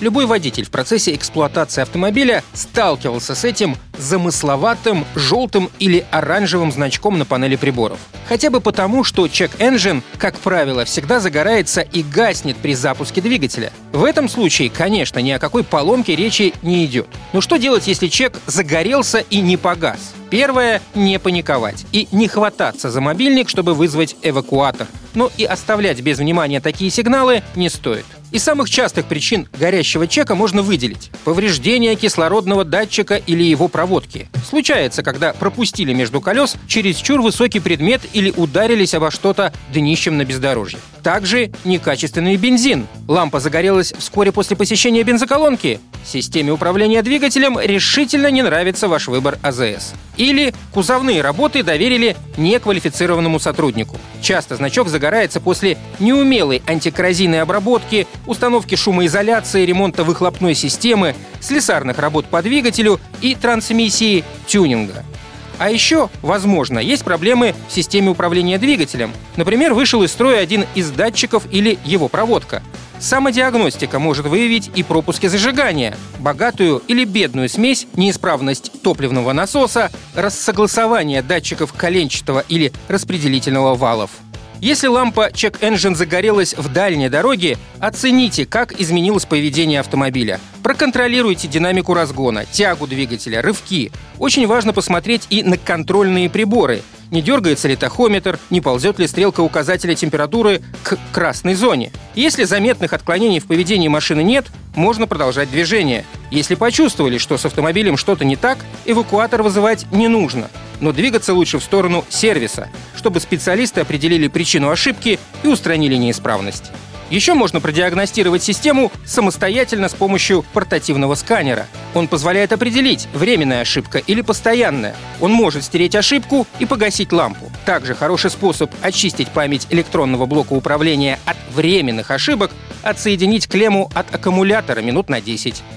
Любой водитель в процессе эксплуатации автомобиля сталкивался с этим замысловатым желтым или оранжевым значком на панели приборов. Хотя бы потому, что чек-энджин, как правило, всегда загорается и гаснет при запуске двигателя. В этом случае, конечно, ни о какой поломке речи не идет. Но что делать, если чек загорелся и не погас? Первое – не паниковать и не хвататься за мобильник, чтобы вызвать эвакуатор. Но и оставлять без внимания такие сигналы не стоит. Из самых частых причин горящего чека можно выделить повреждение кислородного датчика или его проводки. Случается, когда пропустили между колес чересчур высокий предмет или ударились обо что-то днищем на бездорожье. Также некачественный бензин. Лампа загорелась вскоре после посещения бензоколонки. Системе управления двигателем решительно не нравится ваш выбор АЗС. Или кузовные работы доверили неквалифицированному сотруднику. Часто значок загорается после неумелой антикоррозийной обработки, установки шумоизоляции, ремонта выхлопной системы, слесарных работ по двигателю и трансмиссии тюнинга. А еще, возможно, есть проблемы в системе управления двигателем. Например, вышел из строя один из датчиков или его проводка. Самодиагностика может выявить и пропуски зажигания, богатую или бедную смесь, неисправность топливного насоса, рассогласование датчиков коленчатого или распределительного валов. Если лампа Check Engine загорелась в дальней дороге, оцените, как изменилось поведение автомобиля. Проконтролируйте динамику разгона, тягу двигателя, рывки. Очень важно посмотреть и на контрольные приборы. Не дергается ли тахометр, не ползет ли стрелка указателя температуры к красной зоне. Если заметных отклонений в поведении машины нет, можно продолжать движение. Если почувствовали, что с автомобилем что-то не так, эвакуатор вызывать не нужно. Но двигаться лучше в сторону сервиса, чтобы специалисты определили причину ошибки и устранили неисправность. Еще можно продиагностировать систему самостоятельно с помощью портативного сканера. Он позволяет определить, временная ошибка или постоянная. Он может стереть ошибку и погасить лампу. Также хороший способ очистить память электронного блока управления от временных ошибок – отсоединить клемму от аккумулятора минут на 10.